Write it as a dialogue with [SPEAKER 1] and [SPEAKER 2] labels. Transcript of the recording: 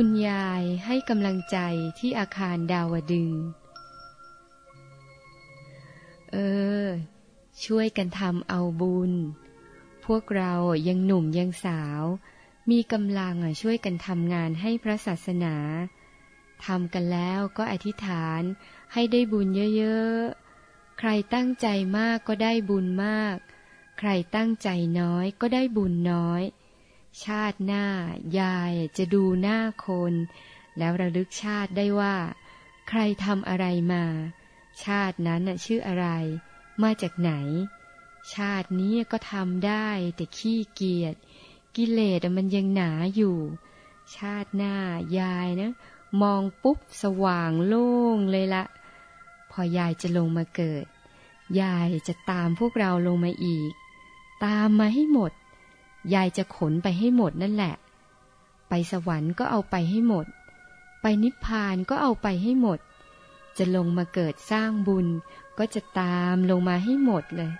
[SPEAKER 1] คุณยายให้กำลังใจที่อาคารดาวดึง เออ ช่วยกันทำเอาบุญ พวกเรายังหนุ่มยังสาว มีกำลังช่วยกันทำงานให้พระศาสนาทำกันแล้วก็อธิษฐานให้ได้บุญเยอะๆ ใครตั้งใจมากก็ได้บุญมาก ใครตั้งใจน้อยก็ได้บุญน้อย ชาติหน้ายายจะดูหน้าคน แล้วระลึกชาติได้ว่า ใครทำอะไรมา ชาตินั้นชื่ออะไร มาจากไหน ชาตินี้ก็ทำได้แต่ขี้เกียจกิเลสมันยังหนาอยู่ ชาติหน้ายายนะ มองปุ๊บสว่างโล่งเลยละ พอยายจะลงมาเกิด ยายจะตามพวกเราลงมาอีก ตามมาให้หมด ยายจะขนไปให้หมดนั่นแหละ ไปสวรรค์ก็เอาไปให้หมด ไปนิพพานก็เอาไปให้หมด จะลงมาเกิดสร้างบุญก็จะตามลงมาให้หมดเลย